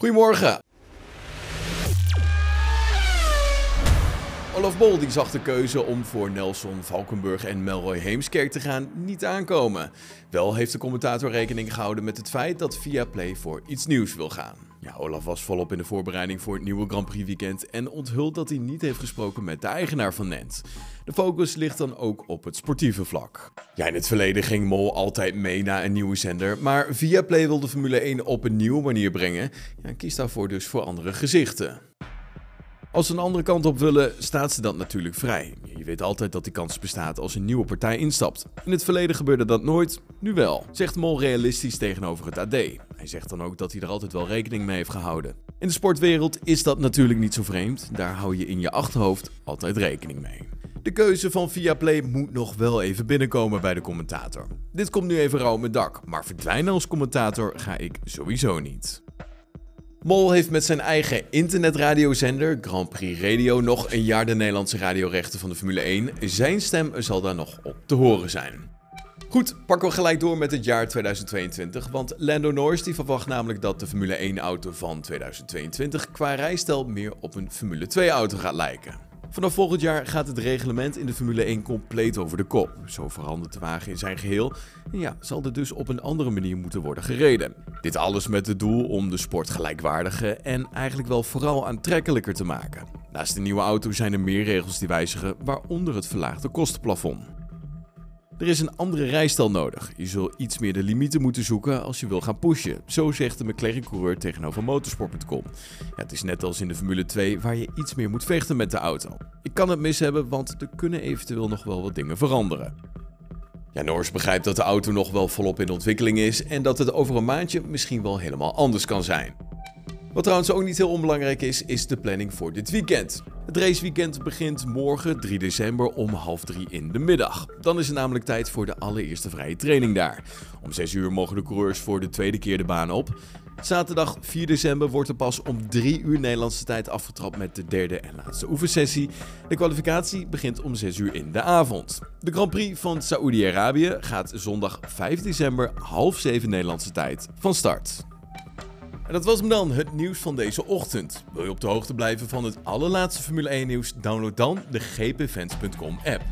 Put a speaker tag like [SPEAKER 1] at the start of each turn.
[SPEAKER 1] Goedemorgen. Olaf Bol die zag de keuze om voor Nelson Valkenburg en Melroy Heemskerk te gaan niet aankomen. Wel heeft de commentator rekening gehouden met het feit dat Viaplay voor iets nieuws wil gaan. Ja, Olaf was volop in de voorbereiding voor het nieuwe Grand Prix weekend en onthult dat hij niet heeft gesproken met de eigenaar van Nent. De focus ligt dan ook op het sportieve vlak. Ja, in het verleden ging Mol altijd mee naar een nieuwe zender, maar Viaplay wil de Formule 1 op een nieuwe manier brengen ja, kies daarvoor dus voor andere gezichten. Als ze een andere kant op willen, staat ze dat natuurlijk vrij. Je weet altijd dat die kans bestaat als een nieuwe partij instapt. In het verleden gebeurde dat nooit, nu wel, zegt Mol realistisch tegenover het AD. Hij zegt dan ook dat hij er altijd wel rekening mee heeft gehouden. In de sportwereld is dat natuurlijk niet zo vreemd, daar hou je in je achterhoofd altijd rekening mee. De keuze van Viaplay moet nog wel even binnenkomen bij de commentator. Dit komt nu even rauw op mijn dak, maar verdwijnen als commentator ga ik sowieso niet. Mol heeft met zijn eigen internetradiozender Grand Prix Radio nog een jaar de Nederlandse radiorechten van de Formule 1. Zijn stem zal daar nog op te horen zijn. Goed, pakken we gelijk door met het jaar 2022, want Lando Norris die verwacht namelijk dat de Formule 1 auto van 2022 qua rijstijl meer op een Formule 2 auto gaat lijken. Vanaf volgend jaar gaat het reglement in de Formule 1 compleet over de kop. Zo verandert de wagen in zijn geheel en ja, zal er dus op een andere manier moeten worden gereden. Dit alles met het doel om de sport gelijkwaardiger en eigenlijk wel vooral aantrekkelijker te maken. Naast de nieuwe auto zijn er meer regels die wijzigen, waaronder het verlaagde kostenplafond. Er is een andere rijstijl nodig. Je zult iets meer de limieten moeten zoeken als je wil gaan pushen. Zo zegt de McLaren-coureur tegenover motorsport.com. Ja, het is net als in de Formule 2 waar je iets meer moet vechten met de auto. Ik kan het mis hebben, want er kunnen eventueel nog wel wat dingen veranderen. Ja, Norris begrijpt dat de auto nog wel volop in ontwikkeling is en dat het over een maandje misschien wel helemaal anders kan zijn. Wat trouwens ook niet heel onbelangrijk is, is de planning voor dit weekend. Het raceweekend begint morgen 3 december om half drie in de middag. Dan is het namelijk tijd voor de allereerste vrije training daar. Om 6 uur mogen de coureurs voor de tweede keer de baan op. Zaterdag 4 december wordt er pas om 3 uur Nederlandse tijd afgetrapt met de derde en laatste oefensessie. De kwalificatie begint om 6 uur in de avond. De Grand Prix van Saoedi-Arabië gaat zondag 5 december half 7 Nederlandse tijd van start. En dat was hem dan, het nieuws van deze ochtend. Wil je op de hoogte blijven van het allerlaatste Formule 1 nieuws? Download dan de gpfans.com app.